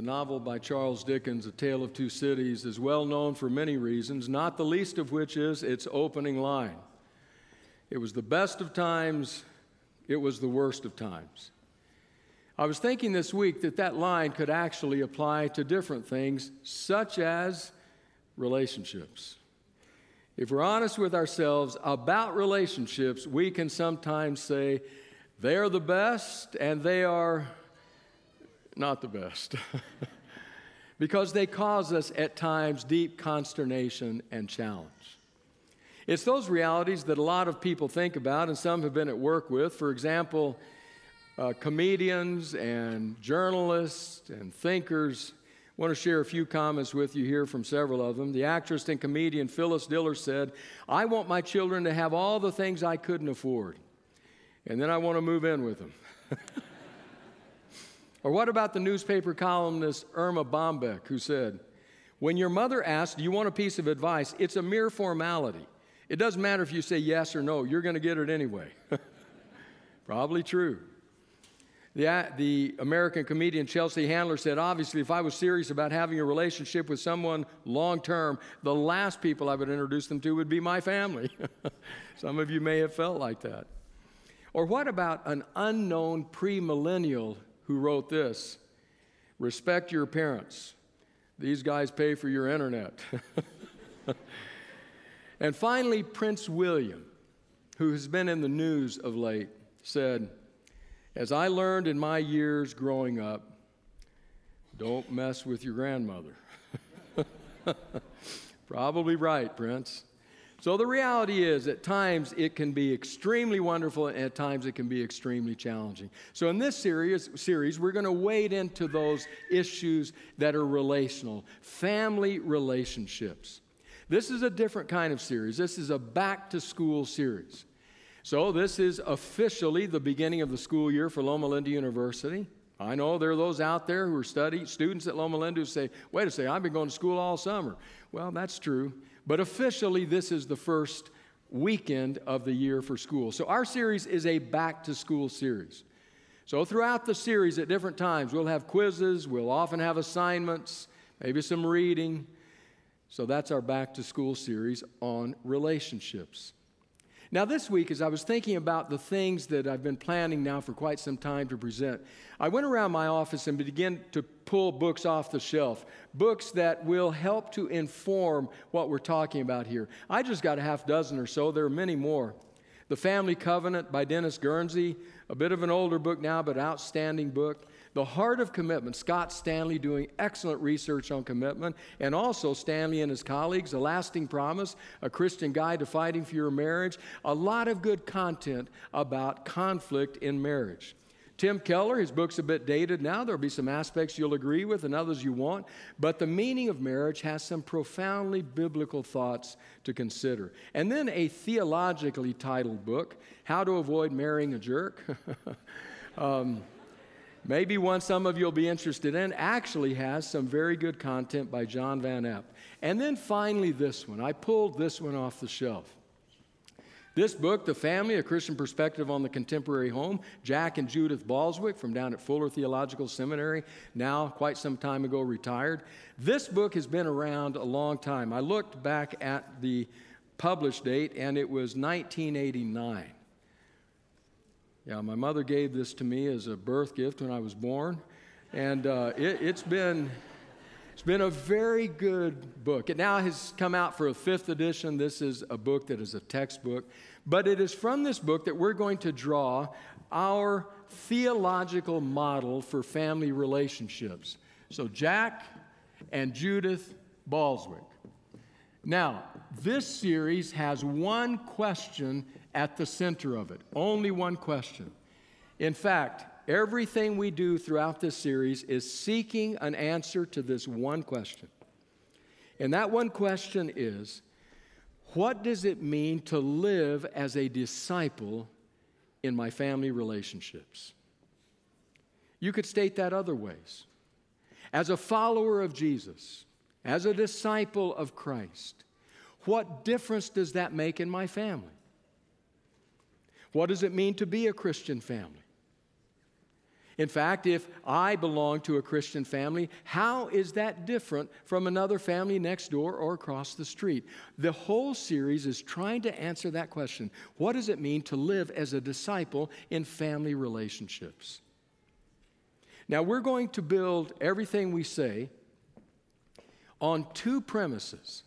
The novel by Charles Dickens, A Tale of Two Cities, is well known for many reasons, not the least of which is its opening line. It was the best of times, it was the worst of times. I was thinking this week that that line could actually apply to different things, such as relationships. If we're honest with ourselves about relationships, we can sometimes say they are the best and they are not the best. because they cause us at times deep consternation and challenge. It's those realities that a lot of people think about and some have been at work with. For example, uh, comedians and journalists and thinkers I want to share a few comments with you here from several of them. The actress and comedian Phyllis Diller said, I want my children to have all the things I couldn't afford, and then I want to move in with them. or what about the newspaper columnist Erma Bombeck, who said, When your mother asks, Do you want a piece of advice? it's a mere formality. It doesn't matter if you say yes or no, you're going to get it anyway. Probably true. The, the American comedian Chelsea Handler said, Obviously, if I was serious about having a relationship with someone long term, the last people I would introduce them to would be my family. Some of you may have felt like that. Or what about an unknown premillennial who wrote this Respect your parents. These guys pay for your internet. and finally, Prince William, who has been in the news of late, said, as I learned in my years growing up, don't mess with your grandmother. Probably right, Prince. So the reality is, at times it can be extremely wonderful, and at times it can be extremely challenging. So in this series, series we're going to wade into those issues that are relational, family relationships. This is a different kind of series. This is a back to school series. So, this is officially the beginning of the school year for Loma Linda University. I know there are those out there who are study, students at Loma Linda who say, wait a second, I've been going to school all summer. Well, that's true. But officially, this is the first weekend of the year for school. So, our series is a back to school series. So, throughout the series at different times, we'll have quizzes, we'll often have assignments, maybe some reading. So, that's our back to school series on relationships. Now, this week, as I was thinking about the things that I've been planning now for quite some time to present, I went around my office and began to pull books off the shelf, books that will help to inform what we're talking about here. I just got a half dozen or so, there are many more. The Family Covenant by Dennis Guernsey, a bit of an older book now, but outstanding book. The Heart of Commitment, Scott Stanley doing excellent research on commitment, and also Stanley and his colleagues, A Lasting Promise, A Christian Guide to Fighting for Your Marriage. A lot of good content about conflict in marriage. Tim Keller, his book's a bit dated now. There'll be some aspects you'll agree with and others you won't. But the meaning of marriage has some profoundly biblical thoughts to consider. And then a theologically titled book, How to Avoid Marrying a Jerk. um, maybe one some of you will be interested in, actually has some very good content by John Van Epp. And then finally, this one. I pulled this one off the shelf. This book, The Family, A Christian Perspective on the Contemporary Home, Jack and Judith Balswick from down at Fuller Theological Seminary, now quite some time ago retired. This book has been around a long time. I looked back at the published date, and it was 1989. Yeah, my mother gave this to me as a birth gift when I was born. And uh, it, has been, It's been a very good book. It now has come out for a fifth edition. This is a book that is a textbook. But it is from this book that we're going to draw our theological model for family relationships. So, Jack and Judith Balswick. Now, this series has one question at the center of it, only one question. In fact, everything we do throughout this series is seeking an answer to this one question. And that one question is what does it mean to live as a disciple in my family relationships? You could state that other ways. As a follower of Jesus, as a disciple of Christ, what difference does that make in my family? What does it mean to be a Christian family? In fact, if I belong to a Christian family, how is that different from another family next door or across the street? The whole series is trying to answer that question. What does it mean to live as a disciple in family relationships? Now, we're going to build everything we say on two premises.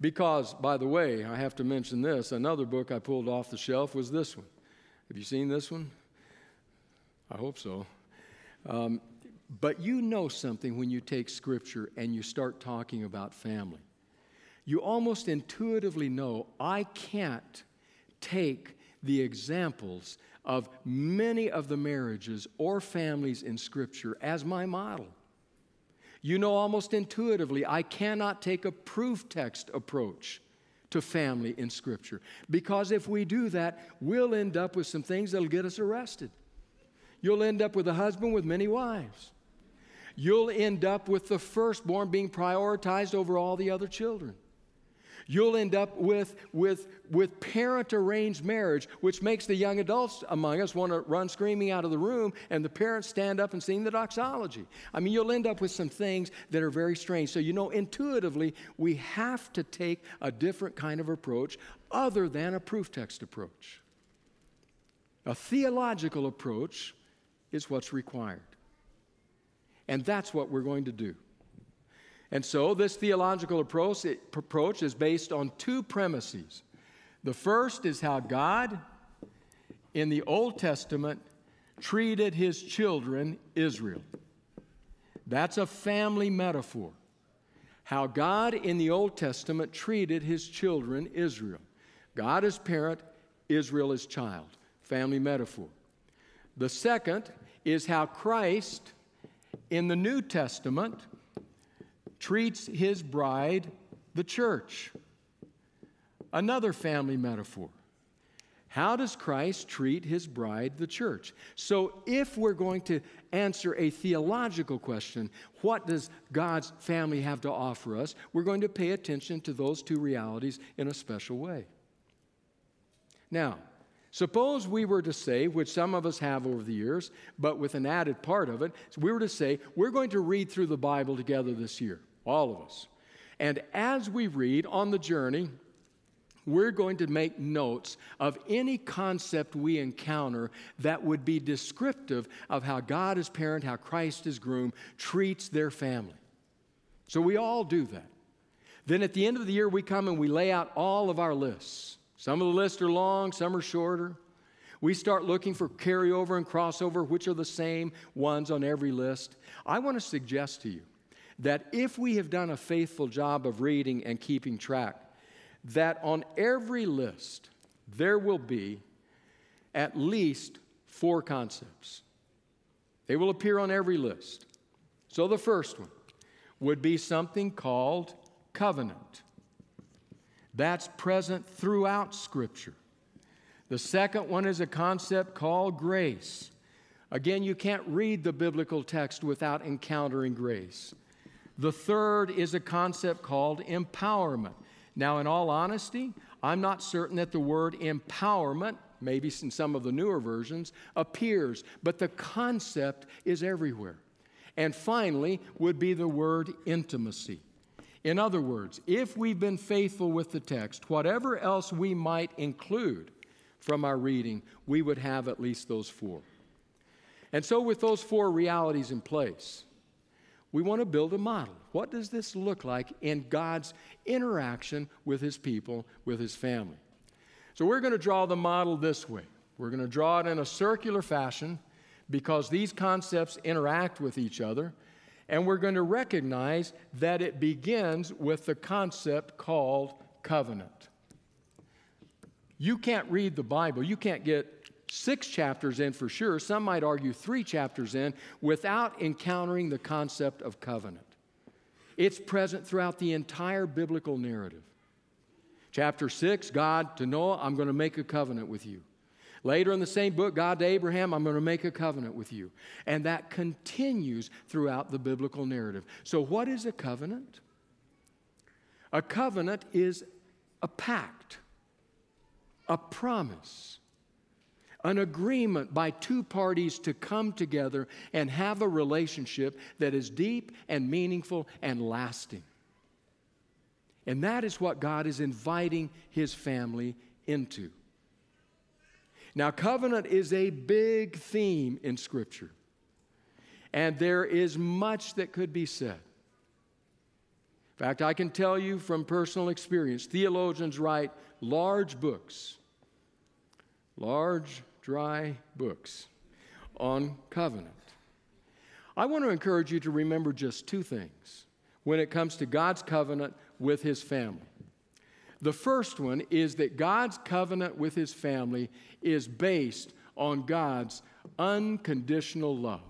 Because, by the way, I have to mention this another book I pulled off the shelf was this one. Have you seen this one? I hope so. Um, but you know something when you take scripture and you start talking about family. You almost intuitively know I can't take the examples of many of the marriages or families in Scripture as my model. You know almost intuitively I cannot take a proof text approach to family in Scripture because if we do that, we'll end up with some things that'll get us arrested. You'll end up with a husband with many wives. You'll end up with the firstborn being prioritized over all the other children. You'll end up with, with, with parent arranged marriage, which makes the young adults among us want to run screaming out of the room, and the parents stand up and sing the doxology. I mean, you'll end up with some things that are very strange. So, you know, intuitively, we have to take a different kind of approach other than a proof text approach. A theological approach is what's required. And that's what we're going to do. And so, this theological approach, approach is based on two premises. The first is how God, in the Old Testament, treated his children, Israel. That's a family metaphor. How God in the Old Testament treated his children, Israel. God as parent, Israel as child. Family metaphor. The second is how Christ in the New Testament treats his bride, the church. Another family metaphor. How does Christ treat his bride, the church? So, if we're going to answer a theological question, what does God's family have to offer us? We're going to pay attention to those two realities in a special way. Now, Suppose we were to say, which some of us have over the years, but with an added part of it, we were to say, we're going to read through the Bible together this year, all of us. And as we read on the journey, we're going to make notes of any concept we encounter that would be descriptive of how God as parent, how Christ as groom treats their family. So we all do that. Then at the end of the year, we come and we lay out all of our lists. Some of the lists are long, some are shorter. We start looking for carryover and crossover, which are the same ones on every list. I want to suggest to you that if we have done a faithful job of reading and keeping track, that on every list there will be at least four concepts. They will appear on every list. So the first one would be something called covenant. That's present throughout Scripture. The second one is a concept called grace. Again, you can't read the biblical text without encountering grace. The third is a concept called empowerment. Now, in all honesty, I'm not certain that the word empowerment, maybe in some of the newer versions, appears, but the concept is everywhere. And finally, would be the word intimacy. In other words, if we've been faithful with the text, whatever else we might include from our reading, we would have at least those four. And so, with those four realities in place, We want to build a model. What does this look like in God's interaction with his people, with his family? So we're going to draw the model this way. We're going to draw it in a circular fashion because these concepts interact with each other. And we're going to recognize that it begins with the concept called covenant. You can't read the Bible, you can't get six chapters in for sure, some might argue three chapters in, without encountering the concept of covenant. It's present throughout the entire biblical narrative. Chapter 6, God to Noah, I'm going to make a covenant with you. Later in the same book, God to Abraham, I'm going to make a covenant with you. And that continues throughout the biblical narrative. So, what is a covenant? A covenant is a pact, a promise, an agreement by two parties to come together and have a relationship that is deep and meaningful and lasting. And that is what God is inviting His family into. Now, covenant is a big theme in Scripture, and there is much that could be said. In fact, I can tell you from personal experience, theologians write large books, large, dry books on covenant. I want to encourage you to remember just two things when it comes to God's covenant with His family. The first one is that God's covenant with his family is based on God's unconditional love.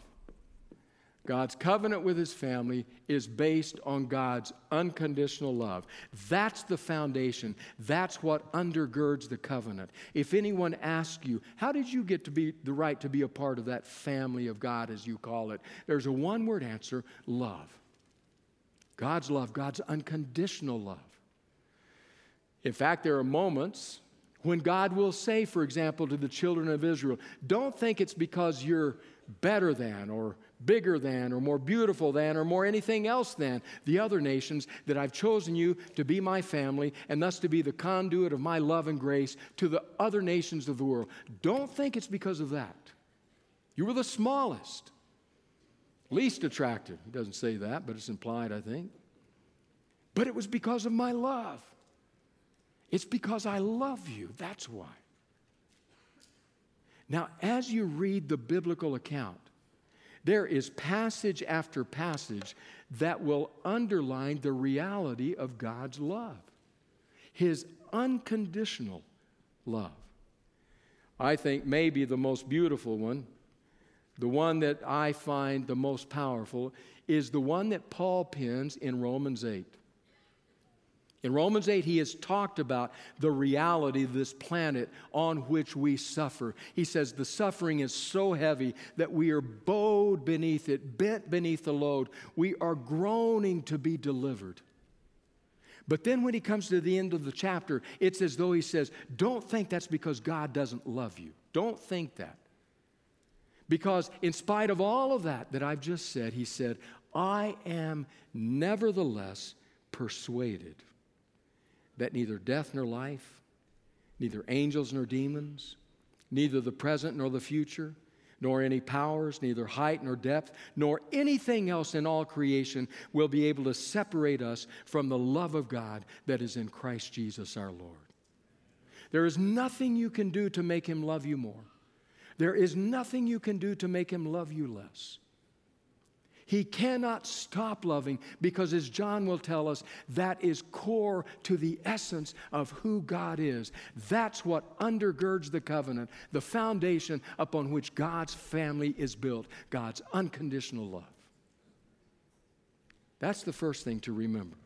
God's covenant with his family is based on God's unconditional love. That's the foundation. That's what undergirds the covenant. If anyone asks you, how did you get to be the right to be a part of that family of God as you call it? There's a one-word answer, love. God's love, God's unconditional love. In fact, there are moments when God will say, for example, to the children of Israel, don't think it's because you're better than or bigger than or more beautiful than or more anything else than the other nations that I've chosen you to be my family and thus to be the conduit of my love and grace to the other nations of the world. Don't think it's because of that. You were the smallest, least attractive. He doesn't say that, but it's implied, I think. But it was because of my love. It's because I love you. That's why. Now, as you read the biblical account, there is passage after passage that will underline the reality of God's love, His unconditional love. I think maybe the most beautiful one, the one that I find the most powerful, is the one that Paul pins in Romans 8. In Romans 8, he has talked about the reality of this planet on which we suffer. He says the suffering is so heavy that we are bowed beneath it, bent beneath the load. We are groaning to be delivered. But then when he comes to the end of the chapter, it's as though he says, Don't think that's because God doesn't love you. Don't think that. Because in spite of all of that that I've just said, he said, I am nevertheless persuaded that neither death nor life, neither angels nor demons, neither the present nor the future, nor any powers, neither height nor depth, nor anything else in all creation will be able to separate us from the love of God that is in Christ Jesus our Lord. There is nothing you can do to make him love you more. There is nothing you can do to make him love you less. He cannot stop loving because, as John will tell us, that is core to the essence of who God is. That's what undergirds the covenant, the foundation upon which God's family is built God's unconditional love. That's the first thing to remember.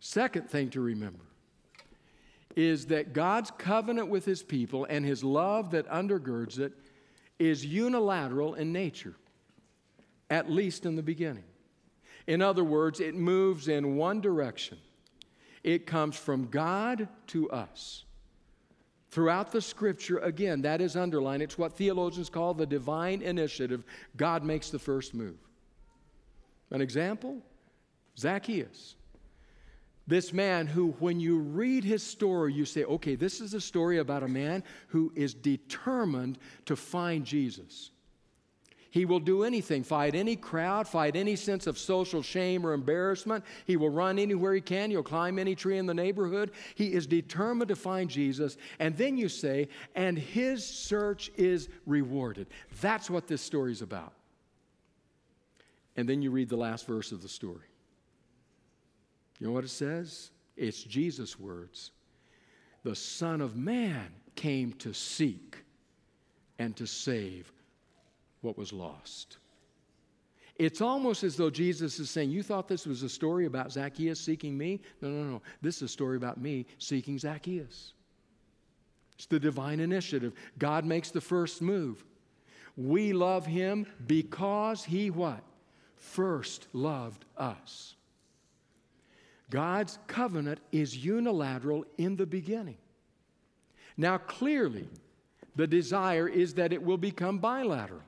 Second thing to remember is that God's covenant with his people and his love that undergirds it is unilateral in nature at least in the beginning. In other words, it moves in one direction. It comes from God to us. Throughout the scripture, again, that is underlined. It's what theologians call the divine initiative. God makes the first move. An example Zacchaeus. This man who, when you read his story, you say, okay, this is a story about a man who is determined to find Jesus. He will do anything, fight any crowd, fight any sense of social shame or embarrassment. He will run anywhere he can. He'll climb any tree in the neighborhood. He is determined to find Jesus. And then you say, and his search is rewarded. That's what this story is about. And then you read the last verse of the story. You know what it says? It's Jesus' words. The Son of Man came to seek and to save what was lost. It's almost as though Jesus is saying, You thought this was a story about Zacchaeus seeking me? No, no, no. This is a story about me seeking Zacchaeus. It's the divine initiative. God makes the first move. We love him because he what? First loved us. God's covenant is unilateral in the beginning. Now, clearly, the desire is that it will become bilateral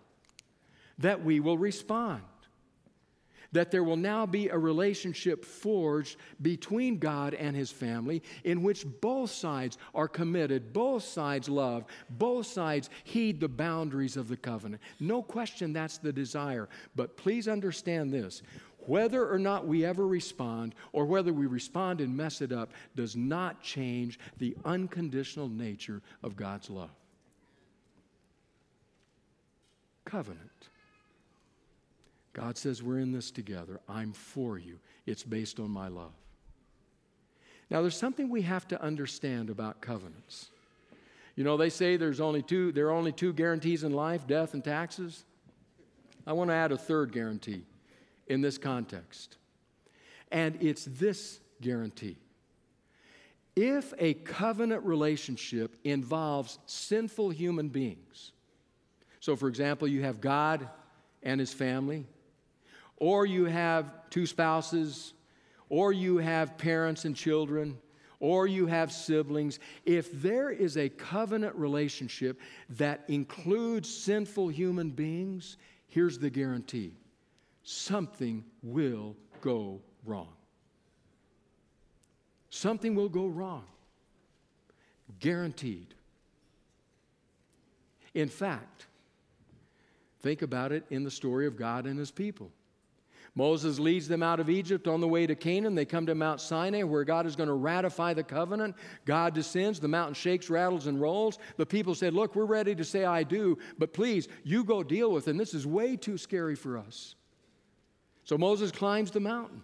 that we will respond. That there will now be a relationship forged between God and His family in which both sides are committed, both sides love, both sides heed the boundaries of the covenant. No question that's the desire. But please understand this whether or not we ever respond, or whether we respond and mess it up, does not change the unconditional nature of God's love. Covenant. God says, We're in this together. I'm for you. It's based on my love. Now, there's something we have to understand about covenants. You know, they say there's only two, there are only two guarantees in life death and taxes. I want to add a third guarantee in this context, and it's this guarantee. If a covenant relationship involves sinful human beings, so for example, you have God and his family, or you have two spouses, or you have parents and children, or you have siblings, if there is a covenant relationship that includes sinful human beings, here's the guarantee something will go wrong. Something will go wrong. Guaranteed. In fact, think about it in the story of God and his people. Moses leads them out of Egypt on the way to Canaan. They come to Mount Sinai where God is going to ratify the covenant. God descends, the mountain shakes, rattles, and rolls. The people said, Look, we're ready to say, I do, but please, you go deal with them. This is way too scary for us. So Moses climbs the mountain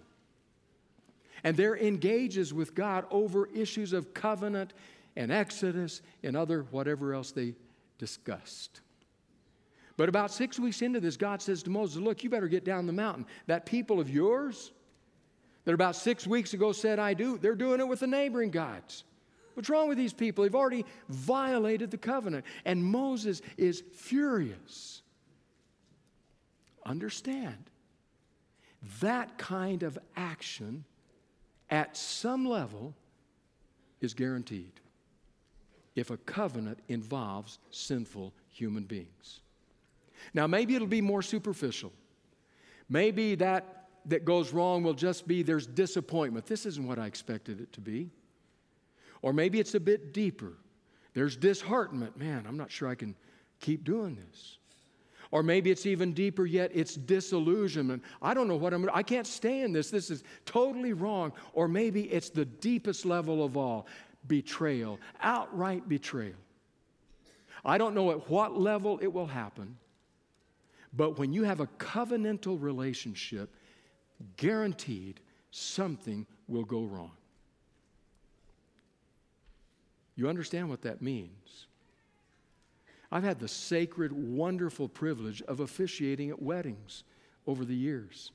and there engages with God over issues of covenant and Exodus and other whatever else they discussed. But about six weeks into this, God says to Moses, Look, you better get down the mountain. That people of yours that about six weeks ago said, I do, they're doing it with the neighboring gods. What's wrong with these people? They've already violated the covenant. And Moses is furious. Understand, that kind of action at some level is guaranteed if a covenant involves sinful human beings. Now, maybe it'll be more superficial. Maybe that that goes wrong will just be there's disappointment. This isn't what I expected it to be. Or maybe it's a bit deeper. There's disheartenment. Man, I'm not sure I can keep doing this. Or maybe it's even deeper yet, it's disillusionment. I don't know what I'm I can't stay in this. This is totally wrong. Or maybe it's the deepest level of all, betrayal, outright betrayal. I don't know at what level it will happen, but when you have a covenantal relationship, guaranteed something will go wrong. You understand what that means? I've had the sacred, wonderful privilege of officiating at weddings over the years.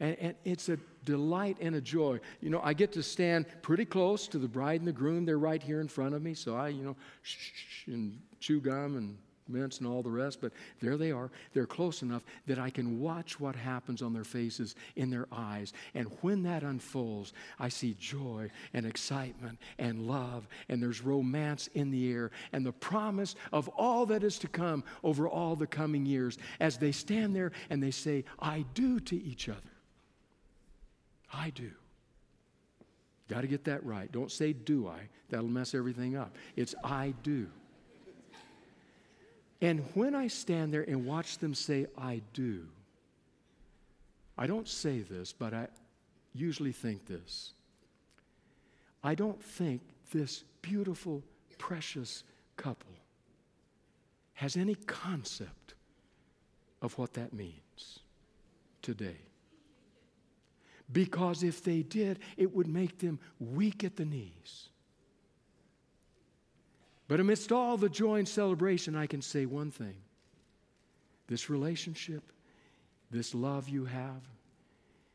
And, and, it's a delight and a joy. You know, I get to stand pretty close to the bride and the groom. They're right here in front of me. So I, you know, shh, shh, and chew gum and mints and all the rest, but there they are. They're close enough that I can watch what happens on their faces, in their eyes. And when that unfolds, I see joy and excitement and love, and there's romance in the air, and the promise of all that is to come over all the coming years as they stand there and they say, I do to each other. I do. Got to get that right. Don't say, do I. That'll mess everything up. It's I do. And when I stand there and watch them say, I do, I don't say this, but I usually think this. I don't think this beautiful, precious couple has any concept of what that means today. Because if they did, it would make them weak at the knees. But amidst all the joy and celebration, I can say one thing this relationship, this love you have,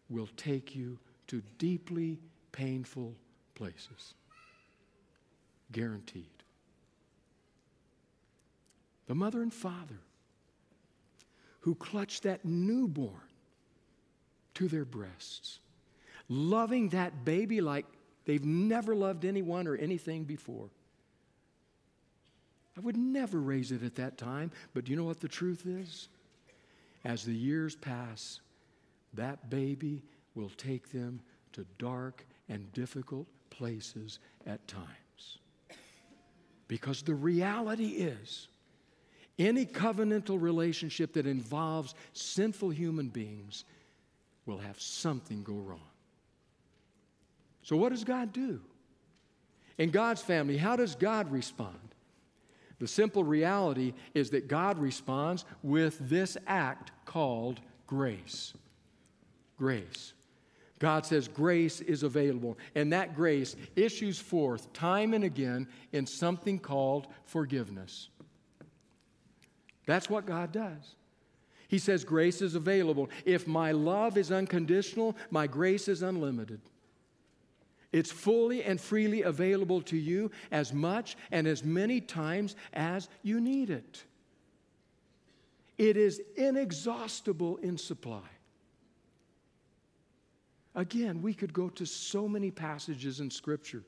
will take you to deeply painful places. Guaranteed. The mother and father who clutched that newborn to their breasts, loving that baby like they've never loved anyone or anything before. I would never raise it at that time, but do you know what the truth is? As the years pass, that baby will take them to dark and difficult places at times. Because the reality is, any covenantal relationship that involves sinful human beings will have something go wrong. So, what does God do? In God's family, how does God respond? The simple reality is that God responds with this act called grace. Grace. God says grace is available, and that grace issues forth time and again in something called forgiveness. That's what God does. He says grace is available. If my love is unconditional, my grace is unlimited. It's fully and freely available to you as much and as many times as you need it. It is inexhaustible in supply. Again, we could go to so many passages in Scripture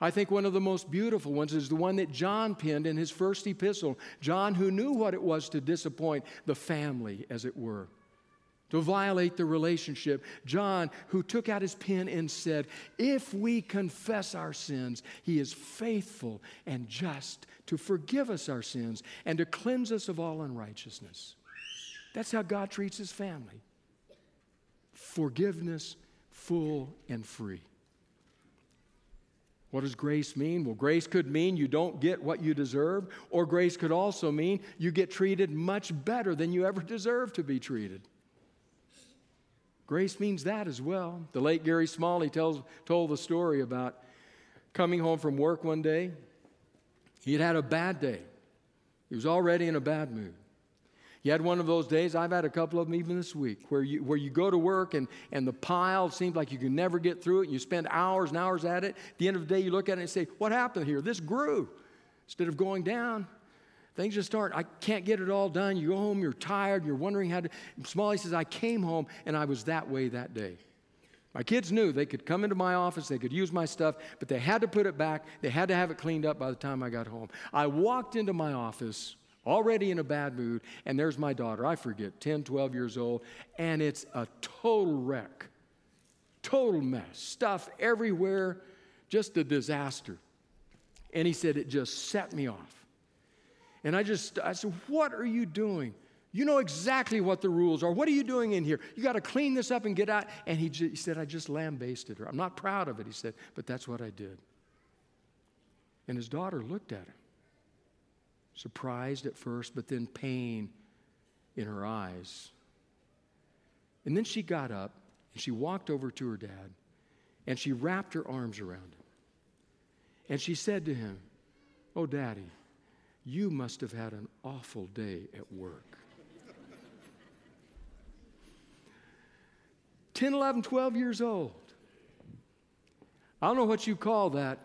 I think one of the most beautiful ones is the one that John penned in his first epistle. John, who knew what it was to disappoint the family, as it were, to violate the relationship. John, who took out his pen and said, If we confess our sins, he is faithful and just to forgive us our sins and to cleanse us of all unrighteousness. That's how God treats his family forgiveness, full and free. What does grace mean? Well, grace could mean you don't get what you deserve, or grace could also mean you get treated much better than you ever deserve to be treated. Grace means that as well. The late Gary Smalley tells, told the story about coming home from work one day. He had had a bad day, he was already in a bad mood. You had one of those days, I've had a couple of them even this week, where you, where you go to work and, and the pile seems like you can never get through it. And you spend hours and hours at it. At the end of the day, you look at it and say, What happened here? This grew. Instead of going down, things just start. I can't get it all done. You go home, you're tired, you're wondering how to. Smalley says, I came home and I was that way that day. My kids knew they could come into my office, they could use my stuff, but they had to put it back. They had to have it cleaned up by the time I got home. I walked into my office already in a bad mood, and there's my daughter, I forget, 10, 12 years old, and it's a total wreck, total mess, stuff everywhere, just a disaster. And he said, It just set me off. And I just, I said, What are you doing? You know exactly what the rules are. What are you doing in here? You got to clean this up and get out. And he, he said, I just lambasted her. I'm not proud of it, he said, but that's what I did. And his daughter looked at him surprised at first, but then pain in her eyes. And then she got up and she walked over to her dad and she wrapped her arms around him. And she said to him, Oh, daddy, you must have had an awful day at work. 10, 11, 12 years old. I don't know what you call that.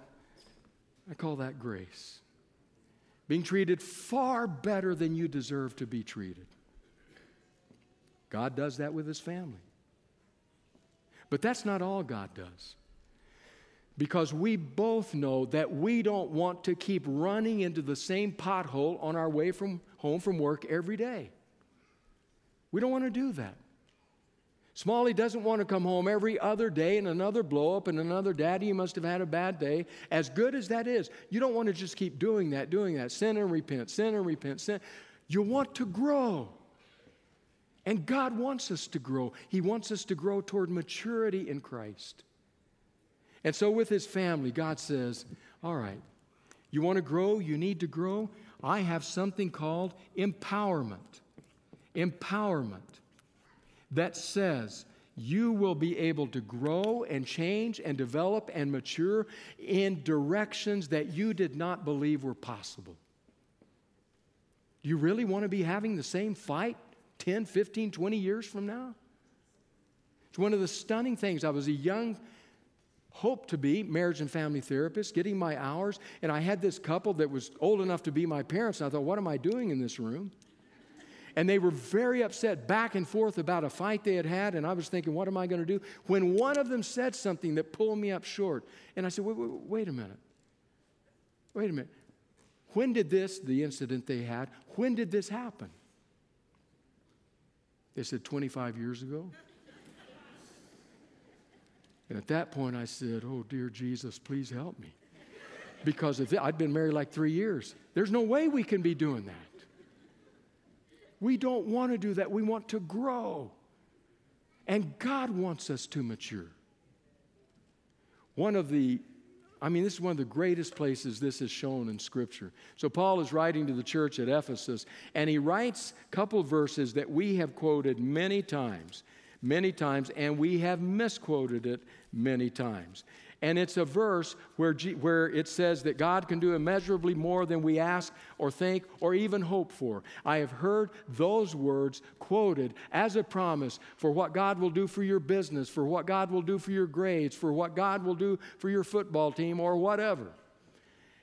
I call that grace being treated far better than you deserve to be treated. God does that with his family. But that's not all God does. Because we both know that we don't want to keep running into the same pothole on our way from home from work every day. We don't want to do that. Smalley doesn't want to come home every other day and another blow up and another daddy, you must have had a bad day. As good as that is, you don't want to just keep doing that, doing that. Sin and repent, sin and repent, sin. You want to grow. And God wants us to grow. He wants us to grow toward maturity in Christ. And so, with his family, God says, All right, you want to grow? You need to grow? I have something called empowerment. Empowerment that says you will be able to grow and change and develop and mature in directions that you did not believe were possible. Do You really want to be having the same fight 10, 15, 20 years from now? It's one of the stunning things. I was a young hope to be marriage and family therapist, getting my hours, and I had this couple that was old enough to be my parents. And I thought, what am I doing in this room? And they were very upset back and forth about a fight they had had. And I was thinking, what am I going to do? When one of them said something that pulled me up short. And I said, wait, wait, wait a minute. Wait a minute. When did this, the incident they had, when did this happen? They said 25 years ago. And at that point, I said, Oh, dear Jesus, please help me. Because if I'd been married like three years, there's no way we can be doing that. We don't want to do that. We want to grow. And God wants us to mature. One of the, I mean, this is one of the greatest places this is shown in Scripture. So, Paul is writing to the church at Ephesus, and he writes a couple verses that we have quoted many times, many times, and we have misquoted it many times. And it's a verse where, G, where it says that God can do immeasurably more than we ask or think or even hope for. I have heard those words quoted as a promise for what God will do for your business, for what God will do for your grades, for what God will do for your football team or whatever.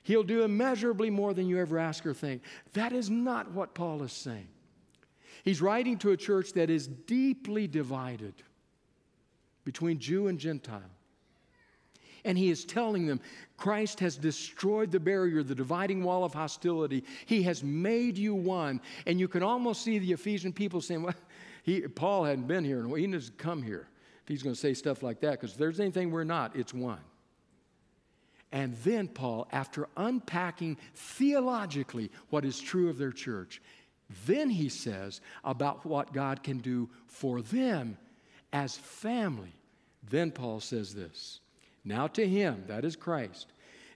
He'll do immeasurably more than you ever ask or think. That is not what Paul is saying. He's writing to a church that is deeply divided between Jew and Gentile. And he is telling them Christ has destroyed the barrier, the dividing wall of hostility. He has made you one. And you can almost see the Ephesian people saying, well, he, Paul hadn't been here, and he to come here if he's going to say stuff like that, because if there's anything we're not, it's one. And then Paul, after unpacking theologically what is true of their church, then he says about what God can do for them as family. Then Paul says this now to him, that is Christ,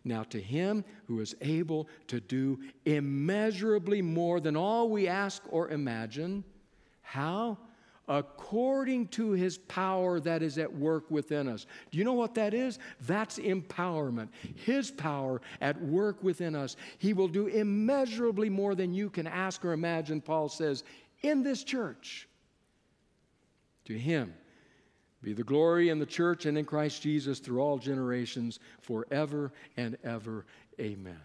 now to him who is able to do immeasurably more than all we ask or imagine. How? According to his power that is at work within us. Do you know what that is? That's empowerment. His power at work within us. He will do immeasurably more than you can ask or imagine, Paul says, in this church. To him be the glory in the church and in Christ Jesus through all generations, forever and ever. Amen.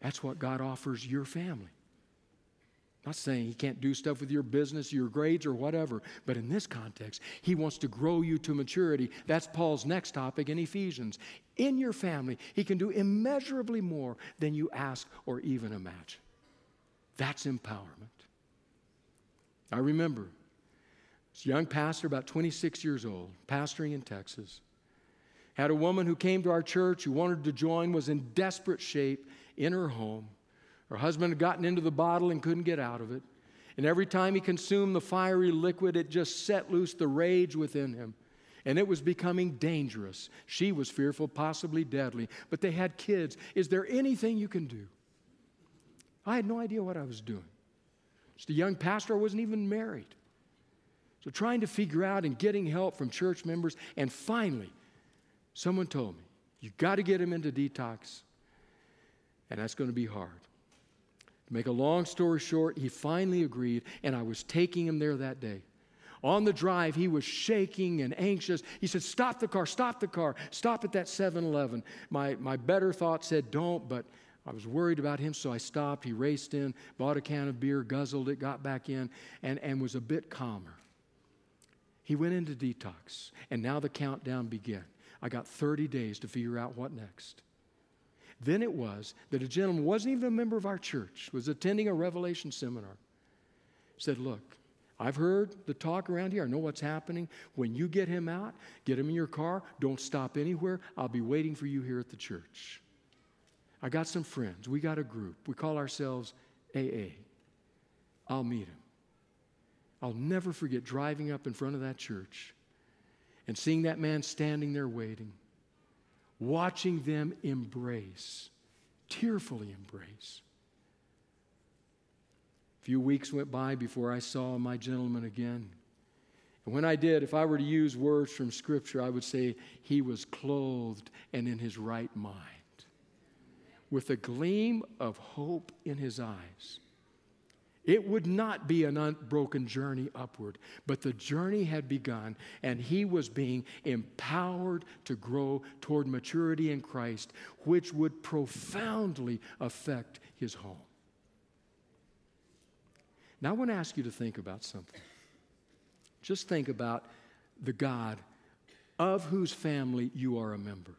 That's what God offers your family. Not saying He can't do stuff with your business, your grades, or whatever, but in this context, He wants to grow you to maturity. That's Paul's next topic in Ephesians. In your family, He can do immeasurably more than you ask or even imagine. That's empowerment. I remember this young pastor, about 26 years old, pastoring in Texas. Had a woman who came to our church who wanted to join, was in desperate shape in her home. Her husband had gotten into the bottle and couldn't get out of it. And every time he consumed the fiery liquid, it just set loose the rage within him. And it was becoming dangerous. She was fearful, possibly deadly. But they had kids. Is there anything you can do? I had no idea what I was doing. Just a young pastor, I wasn't even married. So, trying to figure out and getting help from church members. And finally, someone told me, you got to get him into detox. And that's going to be hard. Make a long story short, he finally agreed, and I was taking him there that day. On the drive, he was shaking and anxious. He said, Stop the car, stop the car, stop at that 7 Eleven. My, my better thought said, Don't, but I was worried about him, so I stopped. He raced in, bought a can of beer, guzzled it, got back in, and, and was a bit calmer. He went into detox, and now the countdown began. I got 30 days to figure out what next. Then it was that a gentleman wasn't even a member of our church, was attending a revelation seminar. Said, Look, I've heard the talk around here. I know what's happening. When you get him out, get him in your car. Don't stop anywhere. I'll be waiting for you here at the church. I got some friends. We got a group. We call ourselves AA. I'll meet him. I'll never forget driving up in front of that church and seeing that man standing there waiting, watching them embrace, tearfully embrace. A few weeks went by before I saw my gentleman again. And when I did, if I were to use words from Scripture, I would say he was clothed and in his right mind, with a gleam of hope in his eyes. It would not be an unbroken journey upward, but the journey had begun, and he was being empowered to grow toward maturity in Christ, which would profoundly affect his home. Now, I want to ask you to think about something. Just think about the God of whose family you are a member.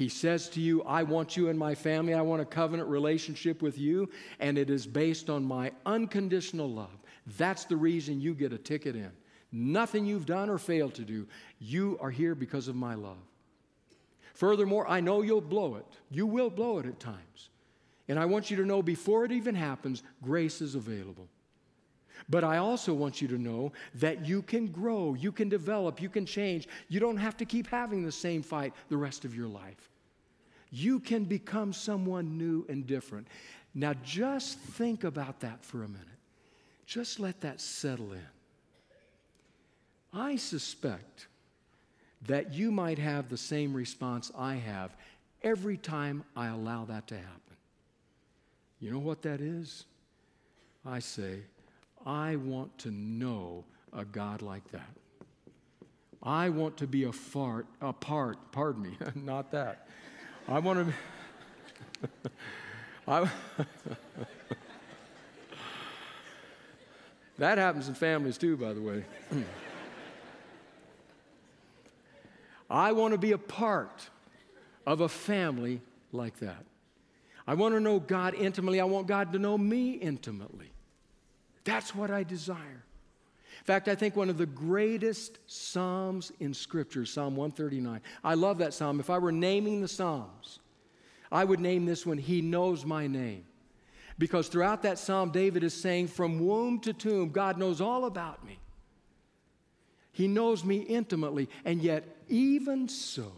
He says to you, I want you in my family. I want a covenant relationship with you, and it is based on my unconditional love. That's the reason you get a ticket in. Nothing you've done or failed to do. You are here because of my love. Furthermore, I know you'll blow it. You will blow it at times. And I want you to know before it even happens, grace is available. But I also want you to know that you can grow, you can develop, you can change. You don't have to keep having the same fight the rest of your life. You can become someone new and different. Now, just think about that for a minute. Just let that settle in. I suspect that you might have the same response I have every time I allow that to happen. You know what that is? I say, I want to know a God like that. I want to be a fart, a part, pardon me, not that. I want to I, that happens in families too, by the way. I want to be a part of a family like that. I want to know God intimately. I want God to know me intimately. That's what I desire. In fact, I think one of the greatest Psalms in Scripture, Psalm 139. I love that Psalm. If I were naming the Psalms, I would name this one, He Knows My Name. Because throughout that Psalm, David is saying, From womb to tomb, God knows all about me. He knows me intimately, and yet, even so,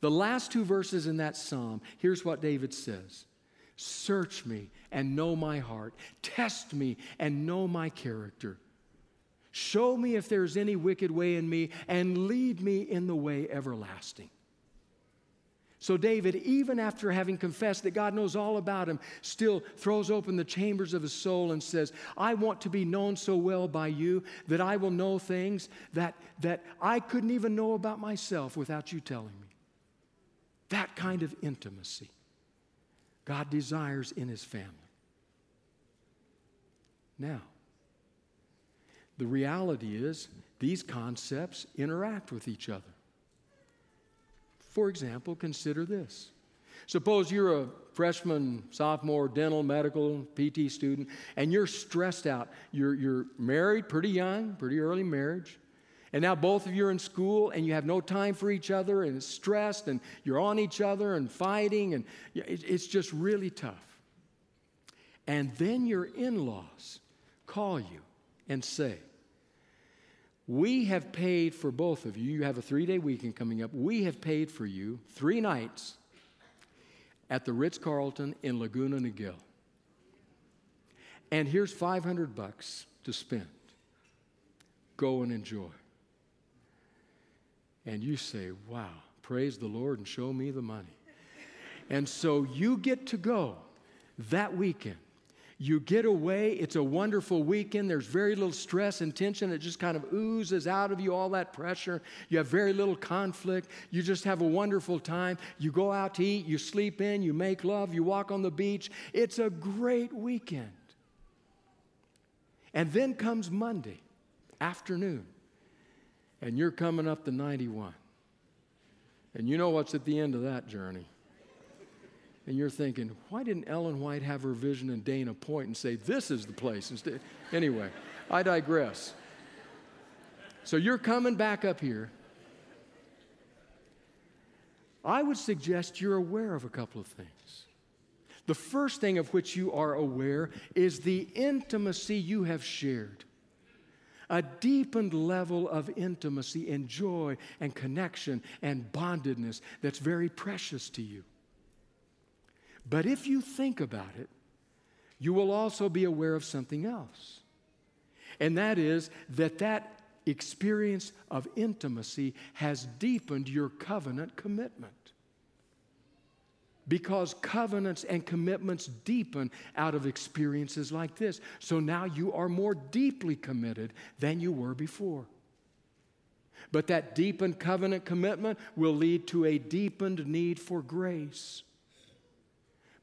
the last two verses in that psalm, here's what David says Search me and know my heart, test me and know my character. Show me if there's any wicked way in me, and lead me in the way everlasting. So, David, even after having confessed that God knows all about him, still throws open the chambers of his soul and says, I want to be known so well by you that I will know things that, that I couldn't even know about myself without you telling me. That kind of intimacy God desires in His family. Now, the reality is these concepts interact with each other. For example, consider this. Suppose you're a freshman, sophomore, dental, medical, PT student, and you're stressed out. You're, you're married pretty young, pretty early marriage. And now both of you are in school and you have no time for each other and it's stressed and you're on each other and fighting and it's just really tough. And then your in laws call you and say, We have paid for both of you. You have a three day weekend coming up. We have paid for you three nights at the Ritz Carlton in Laguna Niguel. And here's 500 bucks to spend. Go and enjoy and you say, Wow, praise the Lord and show me the money. And so you get to go that weekend. You get away. It's a wonderful weekend. There's very little stress and tension. It just kind of oozes out of you, all that pressure. You have very little conflict. You just have a wonderful time. You go out to eat, you sleep in, you make love, you walk on the beach. It's a great weekend. And then comes Monday afternoon and you're coming up to 91. And you know what's at the end of that journey. And you're thinking, why didn't Ellen White have her vision in Dana Point and say, this is the place instead? Anyway, I digress. So you're coming back up here. I would suggest you're aware of a couple of things. The first thing of which you are aware is the intimacy you have shared. A deepened level of intimacy and joy and connection and bondedness that's very precious to you. But if you think about it, you will also be aware of something else. And that is that that experience of intimacy has deepened your covenant commitment. Because covenants and commitments deepen out of experiences like this. So now you are more deeply committed than you were before. But that deepened covenant commitment will lead to a deepened need for grace.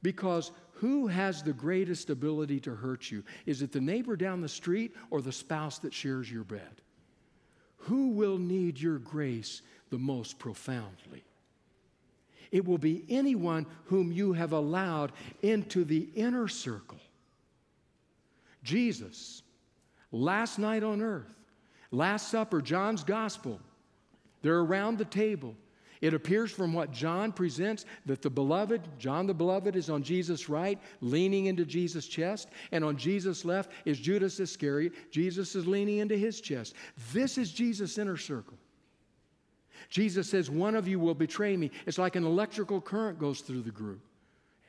Because who has the greatest ability to hurt you? Is it the neighbor down the street or the spouse that shares your bed? Who will need your grace the most profoundly? It will be anyone whom you have allowed into the inner circle. Jesus, last night on earth, Last Supper, John's Gospel, they're around the table. It appears from what John presents that the beloved, John the beloved, is on Jesus' right, leaning into Jesus' chest, and on Jesus' left is Judas Iscariot. Jesus is leaning into his chest. This is Jesus' inner circle. Jesus says, One of you will betray me. It's like an electrical current goes through the group.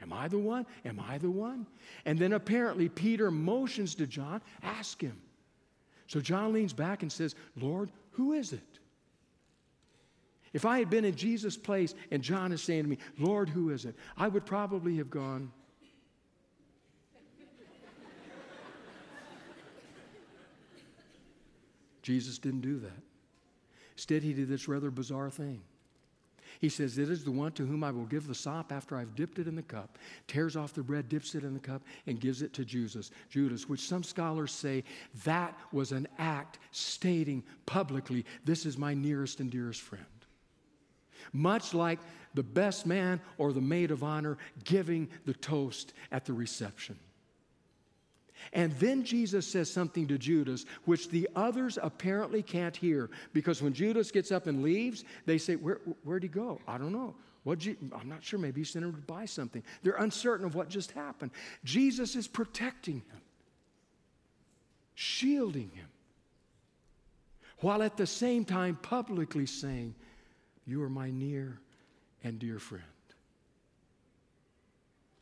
Am I the one? Am I the one? And then apparently Peter motions to John, ask him. So John leans back and says, Lord, who is it? If I had been in Jesus' place and John is saying to me, Lord, who is it? I would probably have gone, Jesus didn't do that. Instead, he did this rather bizarre thing. He says, It is the one to whom I will give the sop after I've dipped it in the cup. Tears off the bread, dips it in the cup, and gives it to Judas, Judas, which some scholars say that was an act stating publicly, This is my nearest and dearest friend much like the best man or the maid of honor giving the toast at the reception. And then Jesus says something to Judas, which the others apparently can't hear, because when Judas gets up and leaves, they say, Where, Where'd he go? I don't know. what I'm not sure. Maybe he sent him to buy something. They're uncertain of what just happened. Jesus is protecting him, shielding him, while at the same time publicly saying, you are my near and dear friend.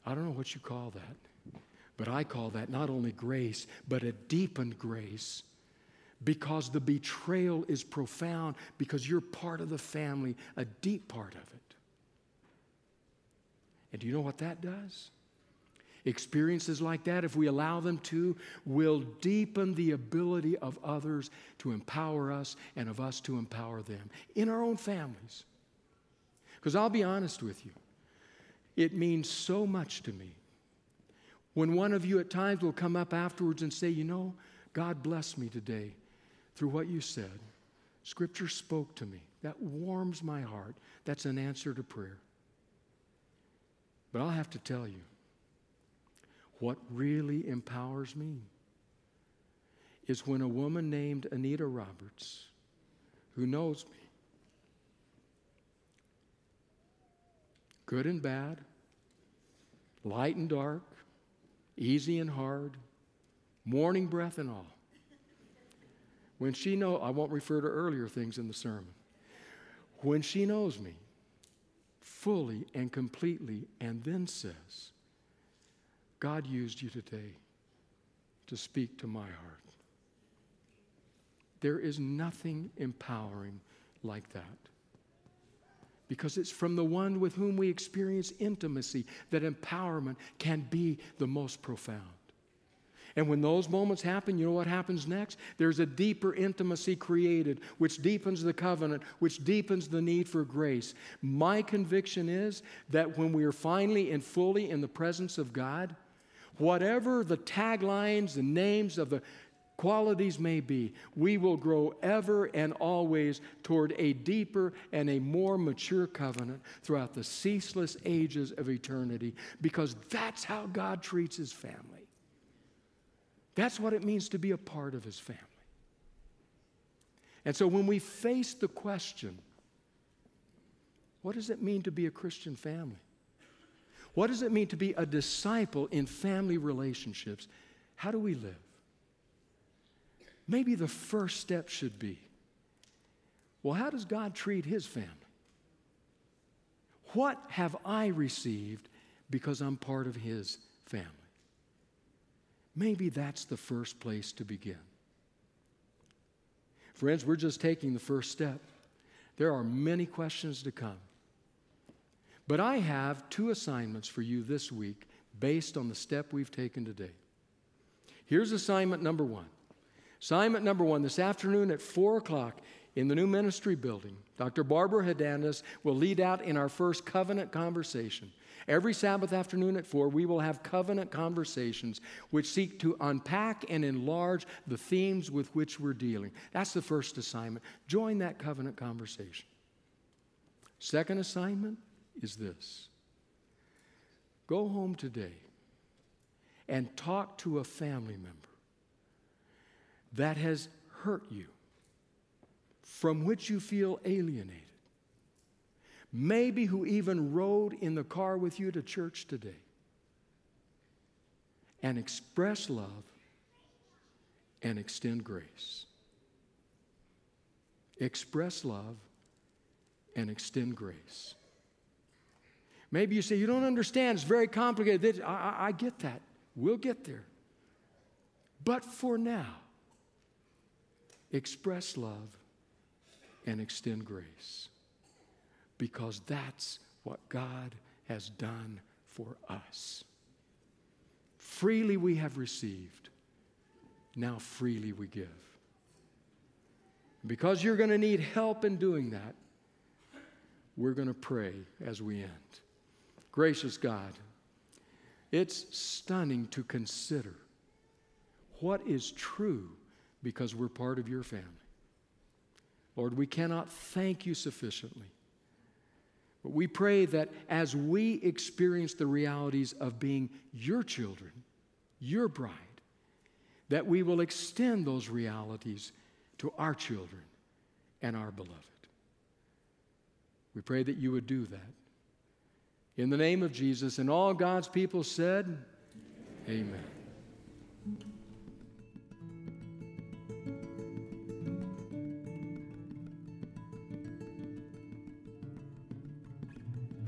I don't know what you call that, but I call that not only grace, but a deepened grace because the betrayal is profound because you're part of the family, a deep part of it. And do you know what that does? Experiences like that, if we allow them to, will deepen the ability of others to empower us and of us to empower them in our own families. Because I'll be honest with you, it means so much to me when one of you at times will come up afterwards and say, You know, God blessed me today through what you said. Scripture spoke to me. That warms my heart. That's an answer to prayer. But I'll have to tell you, what really empowers me is when a woman named Anita Roberts, who knows me, good and bad, light and dark, easy and hard, morning breath and all. When she know, I won't refer to earlier things in the sermon. When she knows me fully and completely and then says, God used you today to speak to my heart. There is nothing empowering like that. Because it's from the one with whom we experience intimacy that empowerment can be the most profound. And when those moments happen, you know what happens next? There's a deeper intimacy created, which deepens the covenant, which deepens the need for grace. My conviction is that when we are finally and fully in the presence of God, Whatever the taglines, the names of the qualities may be, we will grow ever and always toward a deeper and a more mature covenant throughout the ceaseless ages of eternity because that's how God treats his family. That's what it means to be a part of his family. And so when we face the question, what does it mean to be a Christian family? What does it mean to be a disciple in family relationships? How do we live? Maybe the first step should be well, how does God treat his family? What have I received because I'm part of his family? Maybe that's the first place to begin. Friends, we're just taking the first step. There are many questions to come. But I have two assignments for you this week based on the step we've taken today. Here's assignment number one. Assignment number one this afternoon at 4 o'clock in the new ministry building, Dr. Barbara Hernandez will lead out in our first covenant conversation. Every Sabbath afternoon at 4, we will have covenant conversations which seek to unpack and enlarge the themes with which we're dealing. That's the first assignment. Join that covenant conversation. Second assignment is this go home today and talk to a family member that has hurt you, from which you feel alienated, maybe who even rode in the car with you to church today, and express love and extend grace. Express love and extend grace. Maybe you say, You don't understand, it's very complicated. I, I, I get that. We'll get there. But for now, express love and extend grace because that's what God has done for us. Freely we have received, now freely we give. Because you're going to need help in doing that, we're going to pray as we end. Gracious God, it's stunning to consider what is true because we're part of your family. Lord, we cannot thank you sufficiently. But we pray that as we experience the realities of being your children, your bride, that we will extend those realities to our children and our beloved. We pray that you would do that. In the name of Jesus, and all God's people said, Amen.